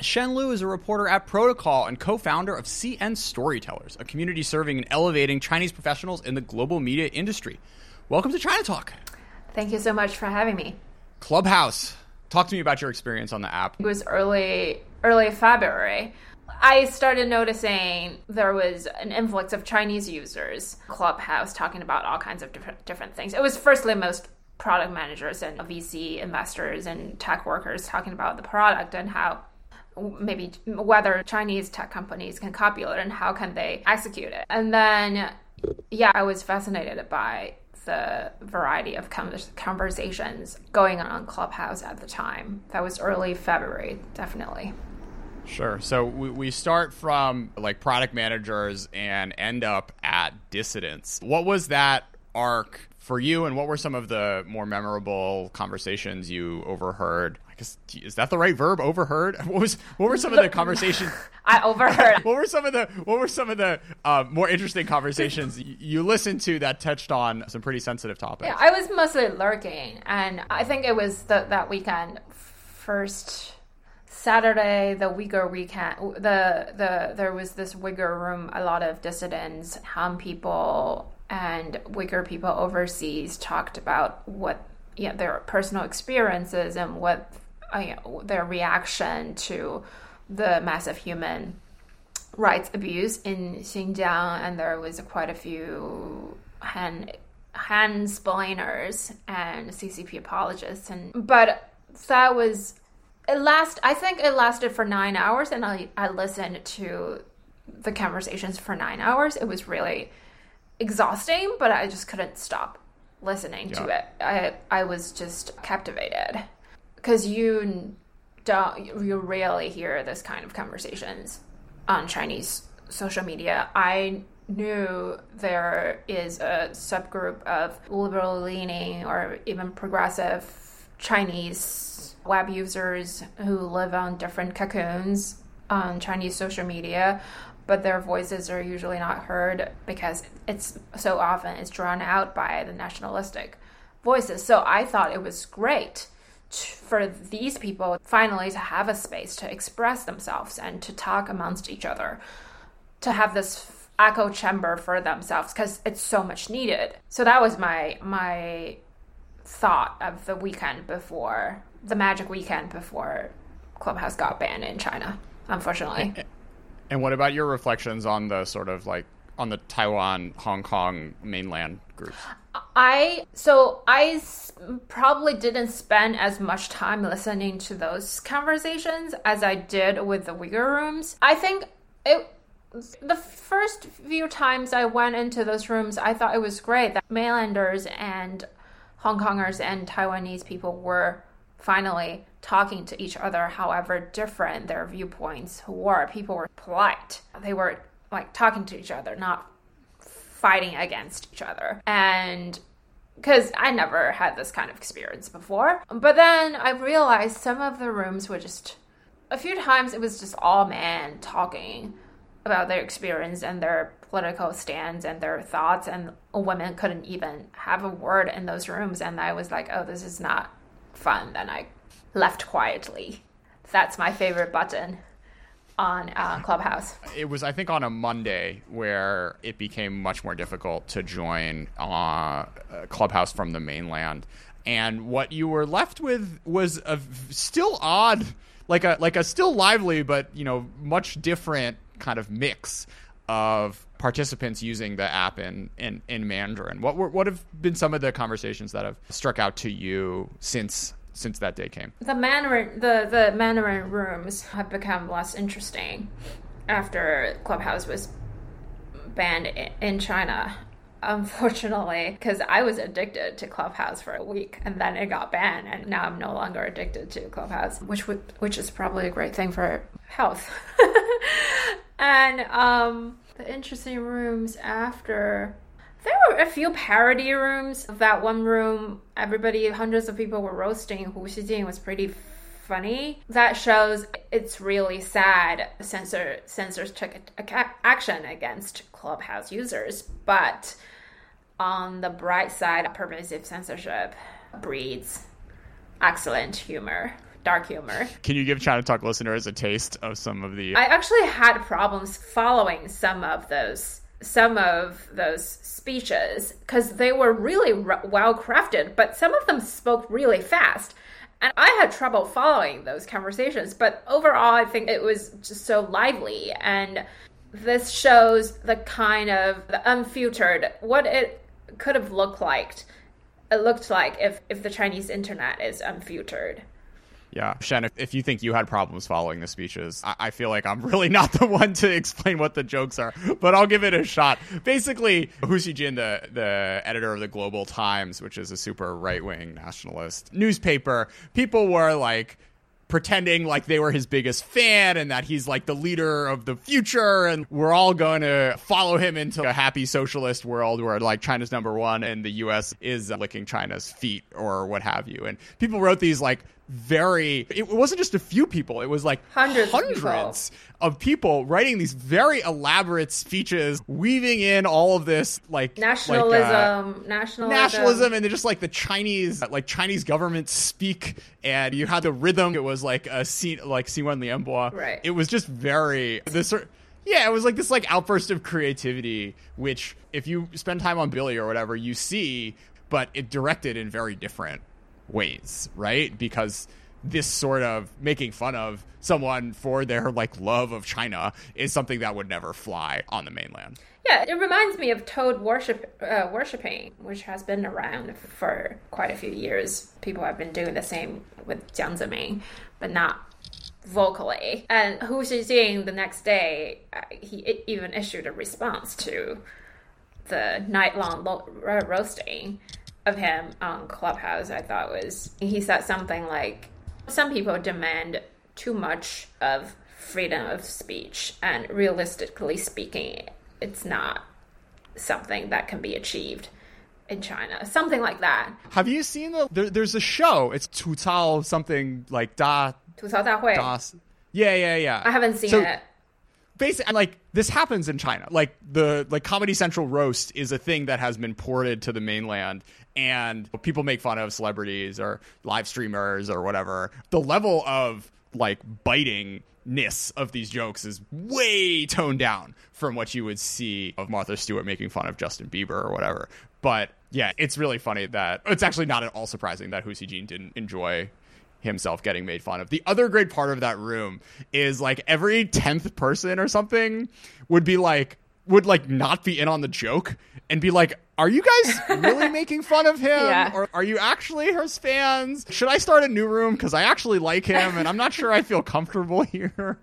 Shen Lu is a reporter at Protocol and co founder of CN Storytellers, a community serving and elevating Chinese professionals in the global media industry. Welcome to China Talk. Thank you so much for having me. Clubhouse. Talk to me about your experience on the app. It was early early February. I started noticing there was an influx of Chinese users, Clubhouse, talking about all kinds of different different things. It was firstly most product managers and VC investors and tech workers talking about the product and how maybe whether Chinese tech companies can copy it and how can they execute it. And then, yeah, I was fascinated by the variety of conversations going on on Clubhouse at the time. That was early February, definitely. Sure. So we, we start from like product managers and end up at dissidents. What was that arc for you, and what were some of the more memorable conversations you overheard? I guess is that the right verb? Overheard. What was what were some of the conversations? I overheard. what were some of the what were some of the uh, more interesting conversations you listened to that touched on some pretty sensitive topics? Yeah, I was mostly lurking, and I think it was the, that weekend first. Saturday, the Uyghur weekend, the the there was this Uyghur room. A lot of dissidents, Han people, and Uyghur people overseas talked about what their personal experiences and what uh, you know, their reaction to the massive human rights abuse in Xinjiang, and there was quite a few Han Han splainers and CCP apologists, and but that was it last. I think it lasted for nine hours, and I I listened to the conversations for nine hours. It was really exhausting, but I just couldn't stop listening yeah. to it. I I was just captivated because you don't you rarely hear this kind of conversations on Chinese social media. I knew there is a subgroup of liberal leaning or even progressive Chinese web users who live on different cocoons on Chinese social media but their voices are usually not heard because it's so often it's drawn out by the nationalistic voices. So I thought it was great for these people finally to have a space to express themselves and to talk amongst each other, to have this echo chamber for themselves because it's so much needed. So that was my my thought of the weekend before the magic weekend before Clubhouse got banned in China. Unfortunately. And what about your reflections on the sort of like on the Taiwan, Hong Kong mainland groups? I so I probably didn't spend as much time listening to those conversations as I did with the Uyghur rooms. I think it the first few times I went into those rooms, I thought it was great that mainlanders and Hong Kongers and Taiwanese people were finally talking to each other, however different their viewpoints were. People were polite. They were like talking to each other, not fighting against each other. And because I never had this kind of experience before. But then I realized some of the rooms were just, a few times it was just all men talking about their experience and their political stands and their thoughts, and women couldn't even have a word in those rooms. And I was like, oh, this is not fun. Then I left quietly. That's my favorite button on uh, Clubhouse. It was, I think, on a Monday where it became much more difficult to join uh, Clubhouse from the mainland, and what you were left with was a still odd, like a like a still lively but you know much different kind of mix of participants using the app in, in, in Mandarin. What were, what have been some of the conversations that have struck out to you since since that day came. The Mandarin the the Mandarin rooms have become less interesting after Clubhouse was banned in China. Unfortunately, because I was addicted to Clubhouse for a week, and then it got banned, and now I'm no longer addicted to Clubhouse, which which is probably a great thing for health. and um, the interesting rooms after there were a few parody rooms. That one room, everybody, hundreds of people were roasting Hu Xijin was pretty funny. That shows it's really sad censor censors took action against Clubhouse users, but on the bright side, pervasive censorship breeds excellent humor dark humor. Can you give China Talk listeners a taste of some of the? I actually had problems following some of those some of those speeches because they were really well crafted, but some of them spoke really fast. And I had trouble following those conversations, but overall, I think it was just so lively. And this shows the kind of the unfiltered, what it could have looked like. It looked like if, if the Chinese internet is unfiltered. Yeah, Shen, if, if you think you had problems following the speeches, I, I, feel like I'm really not the one to explain what the jokes are, but I'll give it a shot. Basically, Hu Xijin, the, the editor of the Global Times, which is a super right wing nationalist newspaper, people were like, pretending like they were his biggest fan and that he's like the leader of the future and we're all going to follow him into a happy socialist world where like China's number one and the US is uh, licking China's feet or what have you. And people wrote these like very it wasn't just a few people it was like hundreds, hundreds of people writing these very elaborate speeches weaving in all of this like nationalism like, uh, nationalism. nationalism and then just like the chinese like chinese government speak and you had the rhythm. It was like a scene like Xinwen Lianbo right. It was just very this yeah, it was like this like outburst of creativity, which if you spend time on Bili or whatever, you see, but it directed in very different ways, right? Because this sort of making fun of someone for their like love of China is something that would never fly on the mainland. Yeah, it reminds me of toad worship, uh, worshiping, which has been around for quite a few years. People have been doing the same with Jiang Zemin, but not vocally. And Hu Xijin the next day, uh, he even issued a response to the night long lo- roasting of him on Clubhouse, I thought was he said something like, "Some people demand too much of freedom of speech, and realistically speaking, it's not something that can be achieved." in China, something like that. Have you seen the? There, there's a show. It's Tu Cao something like Da. Tu Da Hui. Da. Yeah, yeah, yeah. I haven't seen so, it basically like this happens in China. Like the like Comedy Central roast is a thing that has been ported to the mainland and people make fun of celebrities or live streamers or whatever. The level of like bitingness of these jokes is way toned down from what you would see of Martha Stewart making fun of Justin Bieber or whatever. But yeah, it's really funny that it's actually not at all surprising that Hu Xijin didn't enjoy himself getting made fun of. The other great part of that room is like every 10th person or something would be like would like not be in on the joke and be like, "Are you guys really making fun of him, yeah. or are you actually his fans? Should I start a new room because I actually like him and I'm not sure I feel comfortable here."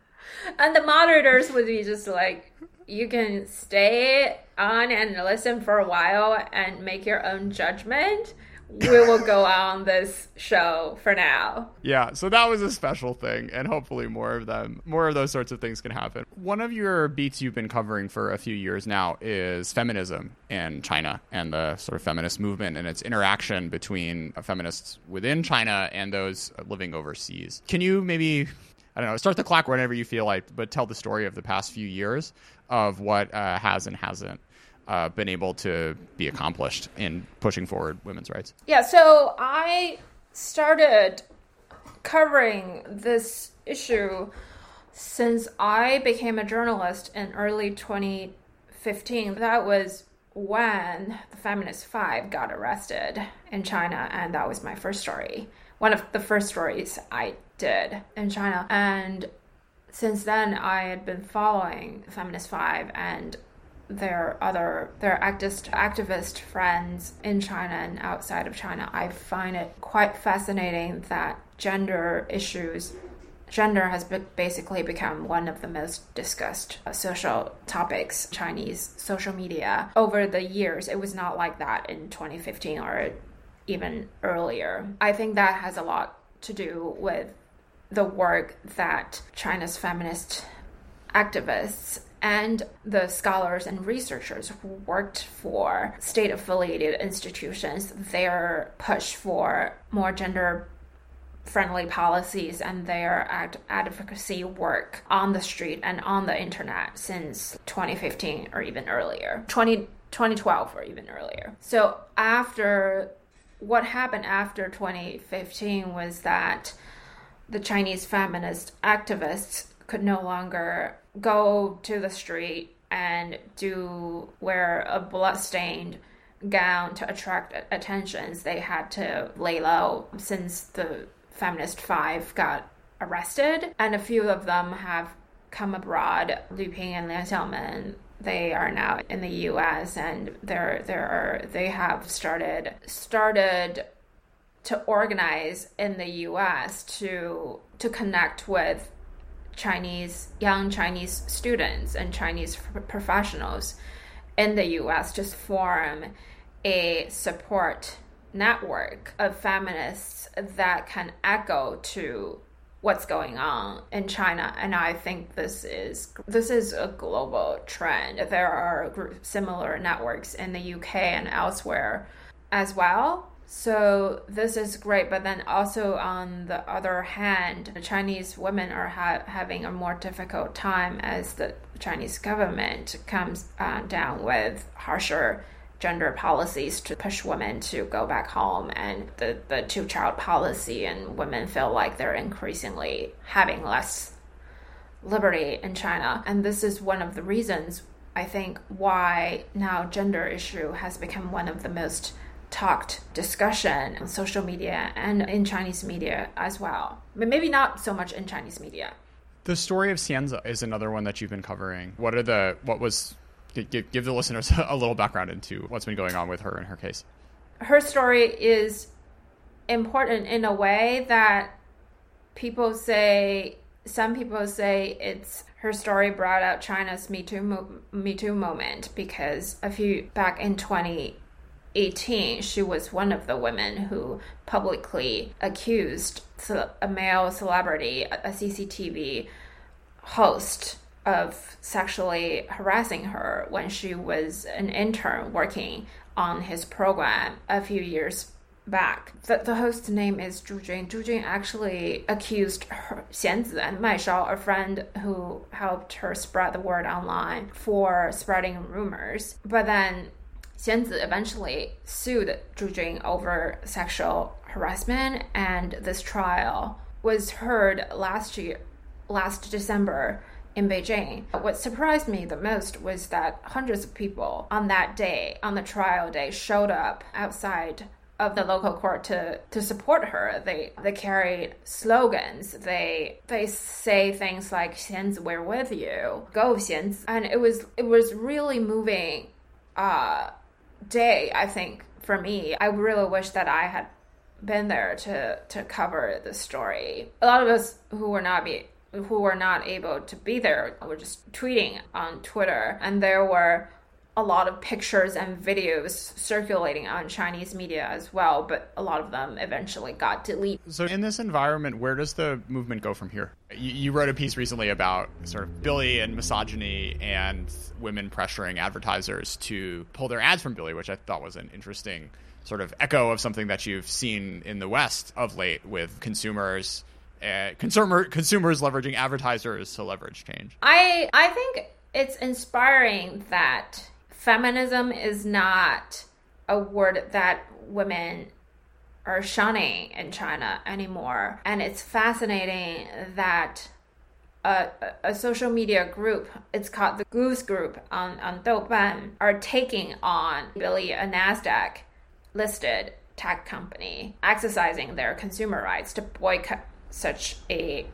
And the moderators would be just like, "You can stay on and listen for a while and make your own judgment." We will go on this show for now. Yeah, so that was a special thing, and hopefully more of them, more of those sorts of things can happen. One of your beats you've been covering for a few years now is feminism in China and the sort of feminist movement and its interaction between feminists within China and those living overseas. Can you maybe I don't know, start the clock whenever you feel like, but tell the story of the past few years of what uh, has and hasn't uh, been able to be accomplished in pushing forward women's rights? Yeah, so I started covering this issue since I became a journalist in early 2015. That was when the Feminist Five got arrested in China, and that was my first story. One of the first stories I did in China. And since then, I had been following Feminist Five and their other their activist activist friends in China and outside of China, I find it quite fascinating that gender issues gender has basically become one of the most discussed social topics Chinese social media over the years. It was not like that in 2015 or even earlier. I think that has a lot to do with the work that China's feminist activists and the scholars and researchers who worked for state affiliated institutions, their push for more gender friendly policies and their ad- advocacy work on the street and on the internet since 2015 or even earlier. 20, 2012 or even earlier. So after what happened after 2015 was that the Chinese feminist activists could no longer go to the street and do wear a bloodstained gown to attract attentions. They had to lay low since the feminist five got arrested, and a few of them have come abroad. Lu Ping and Liang Xiaowen they are now in the U.S. and they're there are they have started started to organize in the U.S. to to connect with Chinese young Chinese students and Chinese professionals in the U.S. Just form a support network of feminists that can echo to what's going on in China and I think this is this is a global trend there are similar networks in the UK and elsewhere as well so this is great but then also on the other hand the Chinese women are ha- having a more difficult time as the Chinese government comes uh, down with harsher gender policies to push women to go back home and the, the two child policy and women feel like they're increasingly having less liberty in China. And this is one of the reasons I think why now gender issue has become one of the most talked discussion on social media and in Chinese media as well. But maybe not so much in Chinese media. The story of Xianzi is another one that you've been covering. What are the what was give, give the listeners a little background into what's been going on with her in her case. Her story is important in a way that people say some people say it's her story brought out China's Me Too mo- Me Too moment because a few back in 2018 she was one of the women who publicly accused a male celebrity a CCTV host of sexually harassing her when she was an intern working on his program a few years back. The, the host's name is Zhu Jun. Zhu Jun actually accused her, Xianzi and Mai Shao, a friend who helped her spread the word online, for spreading rumors. But then Xianzi eventually sued Zhu Jun over sexual harassment, and this trial was heard last year, last December in Beijing. What surprised me the most was that hundreds of people on that day, on the trial day, showed up outside of the local court to to support her. They they carried slogans. They they say things like "Xianzi, we're with you," "Go Xianzi," and it was it was really moving. Uh, day I think for me. I really wish that I had been there to to cover the story. A lot of us who were not be who were not able to be there were just tweeting on Twitter, and there were a lot of pictures and videos circulating on Chinese media as well, but a lot of them eventually got deleted. So, in this environment, where does the movement go from here? You, you, wrote a piece recently about sort of Bili and misogyny and women pressuring advertisers to pull their ads from Bili, which I thought was an interesting sort of echo of something that you've seen in the West of late with consumers uh, consumer consumers leveraging advertisers to leverage change. I I think it's inspiring that feminism is not a word that women are shunning in China anymore, and it's fascinating that. A, a, social media group, it's called the Goose Group on, on Douban, are taking on Bili, a NASDAQ listed tech company, exercising their consumer rights to boycott such a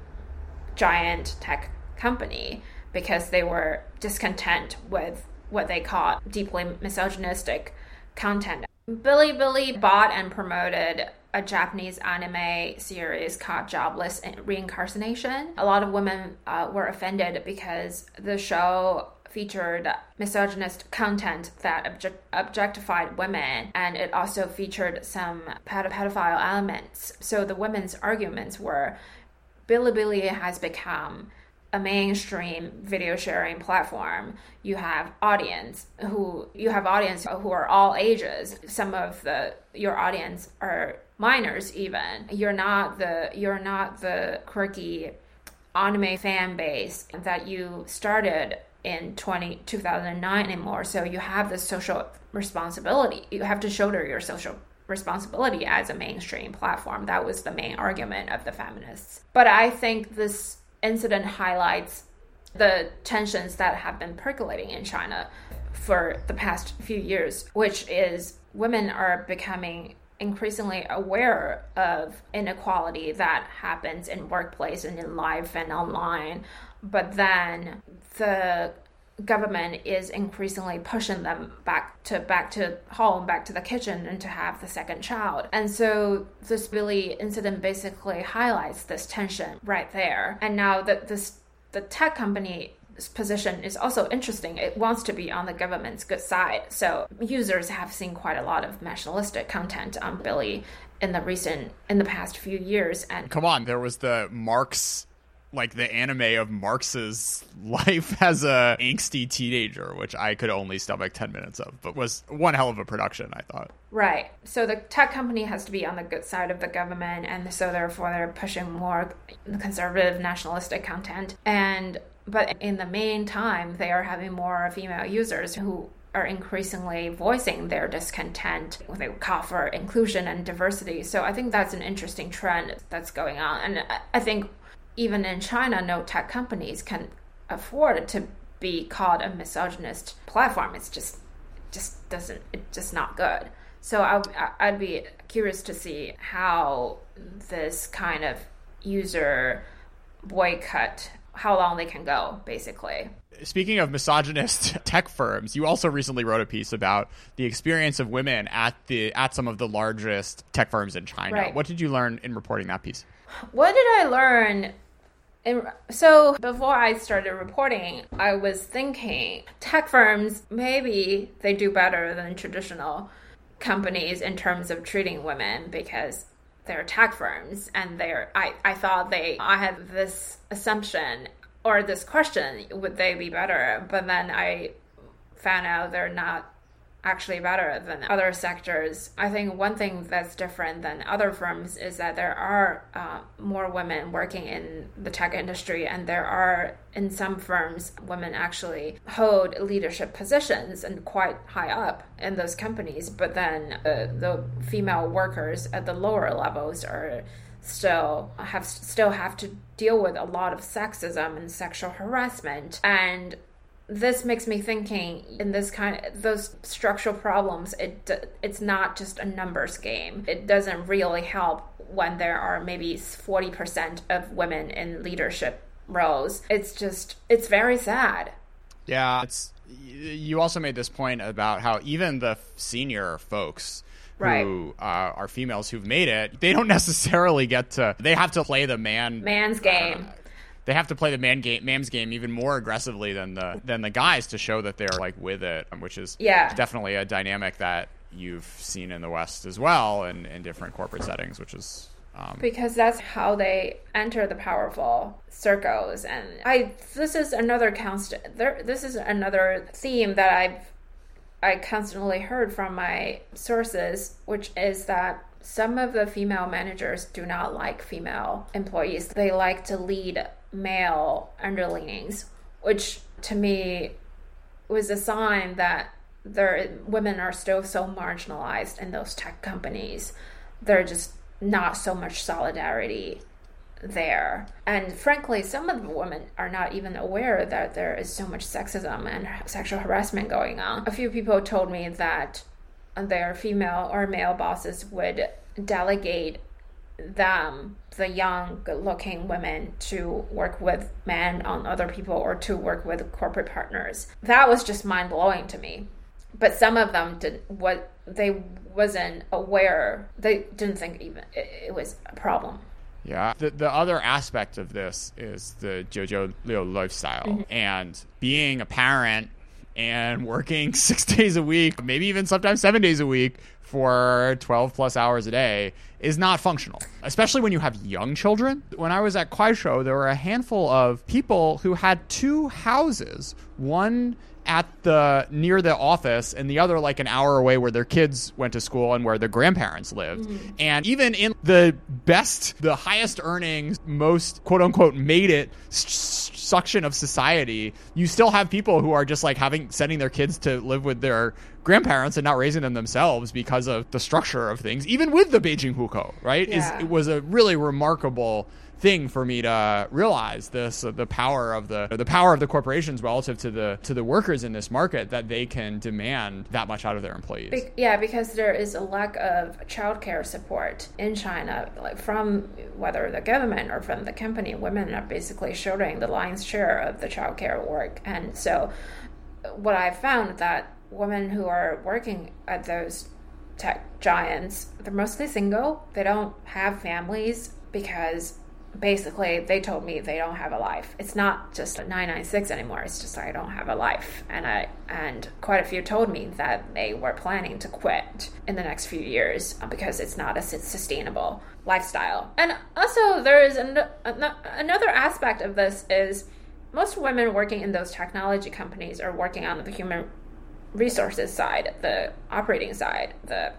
giant tech company because they were discontent with what they call deeply misogynistic content. Bilibili bought and promoted a Japanese anime series called Jobless Reincarnation. A lot of women uh, were offended because the show featured misogynist content that object- objectified women, and it also featured some pedophile elements. So the women's arguments were Bilibili has become a mainstream video sharing platform you have audience who you have audience who are all ages some of the your audience are minors even you're not the you're not the quirky anime fan base that you started in 20, 2009 anymore. So you have this social responsibility. You have to shoulder your social responsibility as a mainstream platform. That was the main argument of the feminists. But I think this incident highlights the tensions that have been percolating in China for the past few years, which is women are becoming increasingly aware of inequality that happens in workplace and in life and online. But then the government is increasingly pushing them back to back to home, back to the kitchen, and to have the second child. And so this Bili incident basically highlights this tension right there. And now that this the tech company position is also interesting. It wants to be on the government's good side. So users have seen quite a lot of nationalistic content on Bili in the recent in the past few years and come on there was the marx like the anime of Marx's life as a angsty teenager, which I could only stomach 10 minutes of, but was one hell of a production, I thought. Right. So the tech company has to be on the good side of the government, and so therefore they're pushing more conservative, nationalistic content. And but in the meantime, they are having more female users who are increasingly voicing their discontent. They call for inclusion and diversity. So I think that's an interesting trend that's going on. And I think even in China, no tech companies can afford to be called a misogynist platform. It's just just doesn't it's just not good. So I, I'd be curious to see how this kind of user boycott how long they can go basically speaking of misogynist tech firms you also recently wrote a piece about the experience of women at the at some of the largest tech firms in china right. what did you learn in reporting that piece what did i learn and so before I started reporting, I was thinking tech firms maybe they do better than traditional companies in terms of treating women because they're tech firms and they're I, I thought they I had this assumption or this question would they be better? But then I found out they're not actually better than other sectors. I think one thing that's different than other firms is that there are uh, more women working in the tech industry, and there are in some firms women actually hold leadership positions and quite high up in those companies. But then uh, the female workers at the lower levels are still have still have to deal with a lot of sexism and sexual harassment and this makes me thinking in this kind of those structural problems it it's not just a numbers game it doesn't really help when there are maybe 40% of women in leadership roles it's just it's very sad yeah it's you also made this point about how even the senior folks right. who uh, are females who've made it, they don't necessarily get to. They have to play the man man's game. Uh, they have to play the man game, man's game even more aggressively than the than the guys to show that they're like with it, which is yeah. definitely a dynamic that you've seen in the West as well, and in different corporate settings, which is um, because that's how they enter the powerful circles. And I this is another constant. There, this is another theme that I've I constantly heard from my sources, which is that some of the female managers do not like female employees. They like to lead male underlings, which to me was a sign that there women are still so marginalized in those tech companies. There are just not so much solidarity there. And frankly, some of the women are not even aware that there is so much sexism and sexual harassment going on. A few people told me that their female or male bosses would delegate them, the young looking women, to work with men on other people or to work with corporate partners. That was just mind blowing to me. But some of them did what they wasn't aware. They didn't think even it, it was a problem. Yeah. The, the other aspect of this is the JoJo Liu lifestyle mm-hmm. and being a parent and working six days a week, maybe even sometimes seven days a week for 12 plus hours a day is not functional, especially when you have young children. When I was at Kuaishou, there were a handful of people who had two houses, one at the near the office and the other like an hour away where their kids went to school and where their grandparents lived. Mm-hmm. And even in the best, the highest earnings, most quote unquote made it suction of society, you still have people who are just like having sending their kids to live with their grandparents and not raising them themselves because of the structure of things, even with the Beijing hukou, right? Yeah. Is it was a really remarkable thing for me to realize this uh, the power of the the power of the corporations relative to the to the workers in this market that they can demand that much out of their employees. Be- yeah, because there is a lack of childcare support in China, like from whether the government or from the company. Women are basically shouldering the lion's share of the childcare work, and so what I found that women who are working at those tech giants, they're mostly single. They don't have families because basically they told me they don't have a life. It's not just 996 anymore. It's just i don't have a life. And i and quite a few told me that they were planning to quit in the next few years uh, because it's not a sustainable lifestyle. And also there is an, an, another aspect of this is most women working in those technology companies are working on the human resources side the operating side the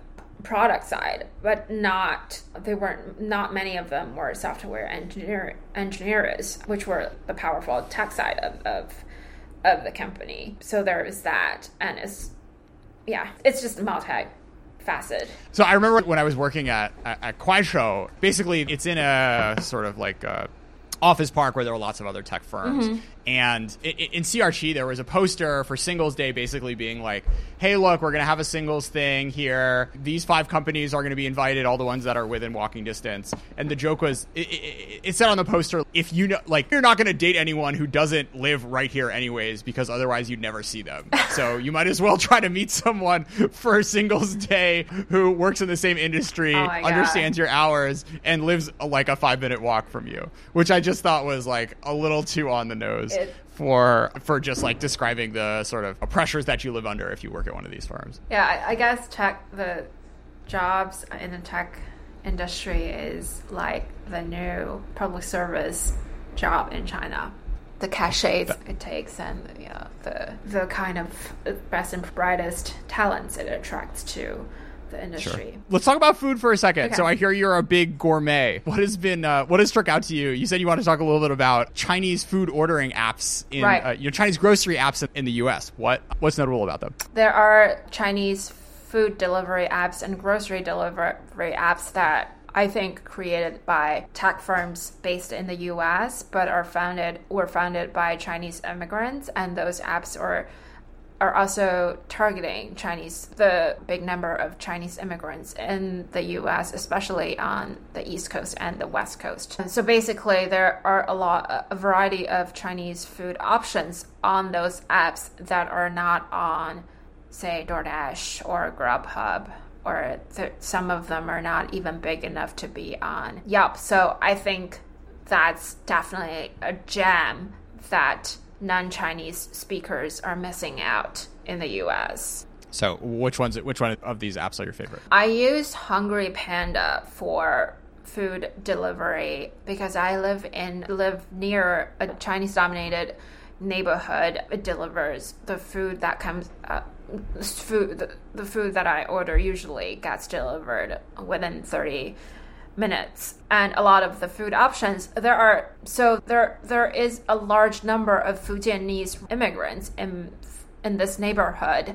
product side, but not they weren't not many of them were software engineer engineers, which were the powerful tech side of, of of the company. So there was that, and it's yeah, it's just multi facet. So I remember when I was working at at, Kuaishou, basically it's in a sort of like a office park where there were lots of other tech firms. Mm-hmm. And in CRT, there was a poster for Singles Day basically being like, hey, look, we're going to have a singles thing here. These five companies are going to be invited, all the ones that are within walking distance. And the joke was, it, it, it said on the poster, if you know, like, you're not going to date anyone who doesn't live right here anyways, because otherwise you'd never see them. so you might as well try to meet someone for Singles Day who works in the same industry, Oh understands your hours, and lives like a five minute walk from you, which I just thought was like a little too on the nose It- for for just like describing the sort of pressures that you live under if you work at one of these firms. Yeah, I, I guess tech the jobs in the tech industry is like the new public service job in China. The cachet it takes and the, yeah, the the kind of best and brightest talents it attracts to the industry. Let's talk about food for a second. Okay. So I hear you're a big gourmet. What has been uh, what has struck out to you? You said you want to talk a little bit about Chinese food ordering apps in Right. uh, your Chinese grocery apps in, in the U.S. What what's notable about them? There are Chinese food delivery apps and grocery delivery apps that I think created by tech firms based in the US but are founded were founded by Chinese immigrants and those apps are are also targeting Chinese the big number of Chinese immigrants in the US especially on the east coast and the west coast. And so basically there are a lot a variety of Chinese food options on those apps that are not on say DoorDash or Grubhub or th- some of them are not even big enough to be on Yelp. So I think that's definitely a gem that non-Chinese speakers are missing out in the US. So which ones which one of these apps are your favorite? I use Hungry Panda for food delivery because I live in live near a Chinese dominated neighborhood. It delivers the food that comes uh, food the, the food that I order usually gets delivered within 30 minutes and a lot of the food options there are so there there is a large number of Fujianese immigrants in in this neighborhood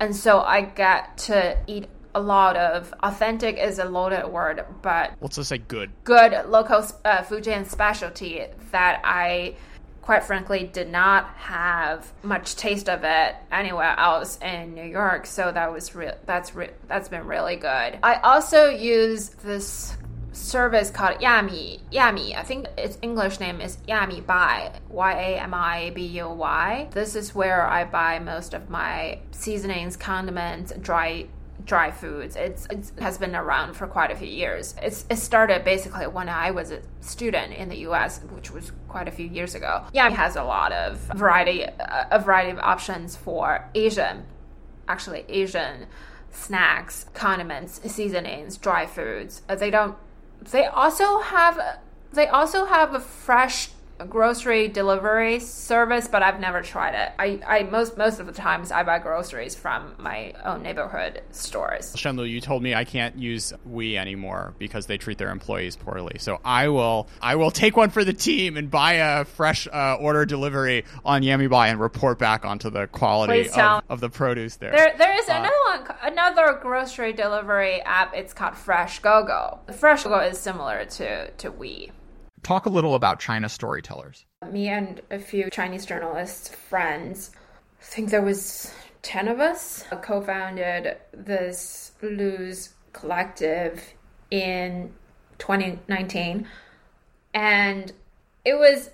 and so I get to eat a lot of authentic is a loaded word but Let's just say good. good local uh, Fujian specialty that I quite frankly did not have much taste of it anywhere else in New York so that was re- that's re- that's been really good. I also use this service called Yami Yami. I think its English name is Yami Buy Y A M I B U Y. This is where I buy most of my seasonings, condiments, dry dry foods. It's, it has been around for quite a few years. It's it started basically when I was a student in the U.S., which was quite a few years ago. Yeah, it has a lot of variety a variety of options for Asian, actually Asian snacks, condiments, seasonings, dry foods. They don't. They also have they also have a fresh grocery delivery service, but I've never tried it. I, I most most of the times I buy groceries from my own neighborhood stores. Shenlu, you told me I can't use Weee anymore because they treat their employees poorly. So I will I will take one for the team and buy a fresh uh, order delivery on Yamibuy and report back onto the quality of, of, the produce there. There, there is uh, another one, another grocery delivery app. It's called Fresh Go Go. Fresh Go is similar to to Weee. Talk a little about China storytellers. Me and a few Chinese journalists friends, I think there was 10 of us, co-founded this Lose Collective in 2019. And it was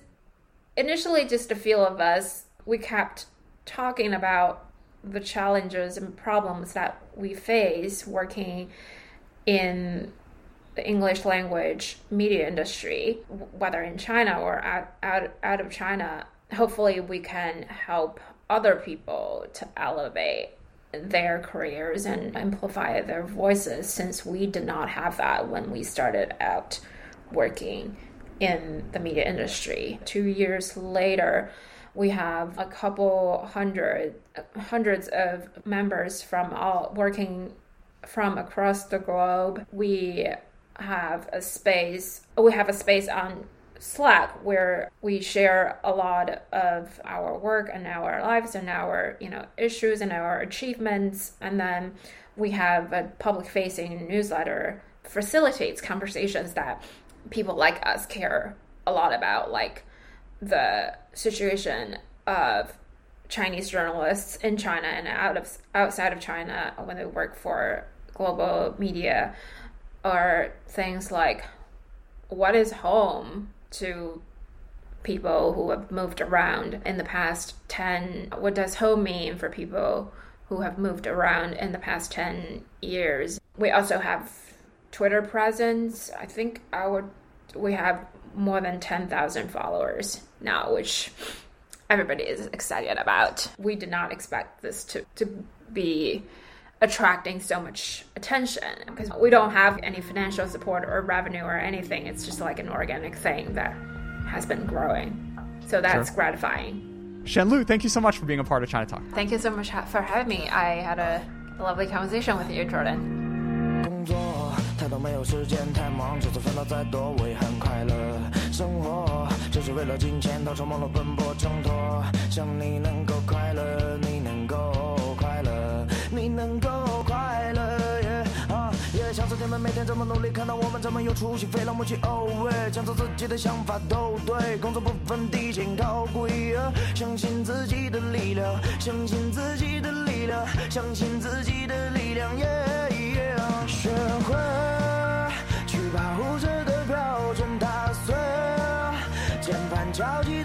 initially just a few of us. We kept talking about the challenges and problems that we face working in the English language media industry, whether in China or out, out, out of China, hopefully we can help other people to elevate their careers and amplify their voices since we did not have that when we started out working in the media industry. Two years later, we have a couple hundred hundreds of members from all working from across the globe. We have a space. We have a space on Slack where we share a lot of our work and our lives and our you know issues and our achievements, and then we have a public facing newsletter facilitates conversations that people like us care a lot about, like the situation of Chinese journalists in China and out of outside of China when they work for global media are things like what is home to people who have moved around in the past 10 what does home mean for people who have moved around in the past 10 years? We also have twitter presence. I think our we have more than 10,000 followers now which everybody is excited about. We did not expect this to to be attracting so much attention because we don't have any financial support or revenue or anything. It's just like an organic thing that has been growing. So that's sure. gratifying. Shenlu, thank you so much for being a part of China Talk. Thank you so much for having me. I had a lovely conversation with you, Jordan. 太多没有时间，太忙，就算烦恼再多，我也很快乐。生活就是为了金钱，到处忙碌奔波挣脱。想你能够快乐，你能够。 能够快乐，啊，也想着你们每天这么努力，看到我们这么有出息，非常默契。哦喂，讲出自己的想法都对，工作不分低贱高贵，相信自己的力量，相信自己的力量，相信自己的力量，耶耶，学会去保护着的标准打碎，键盘敲击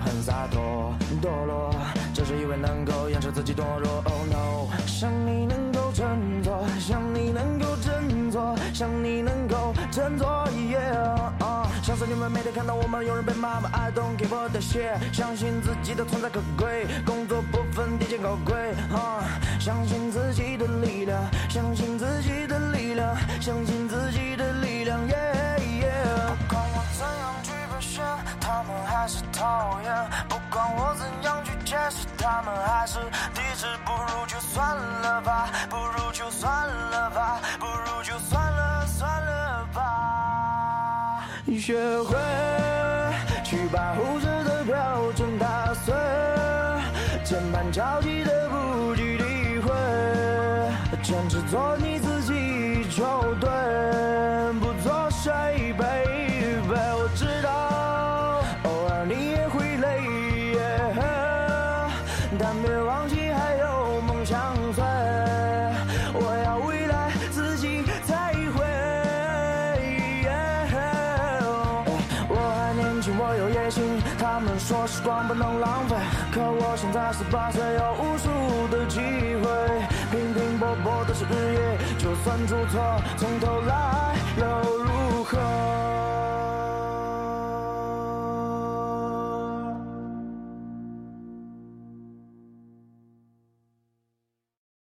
很洒脱。堕落，只是因为能够掩饰自己懦弱。Oh no，想你能够振作，想你能够振作，想你能够。振作，yeah，相信你们每天看到我们有人被骂吧，I don't give a shit，相信自己的存在可贵，工作不分低贱高贵，相信自己的力量，相信自己的力量，相信自己还是讨厌；不管我怎样去解释，他们还是抵制。不如就算了吧，不如就算了吧，不如就算了算了吧。学会去把护着的标准打碎，键盘敲击的不去理会，坚持做你八岁，有无数的机会。拼拼搏搏的是日夜，就算出错，从头来。又。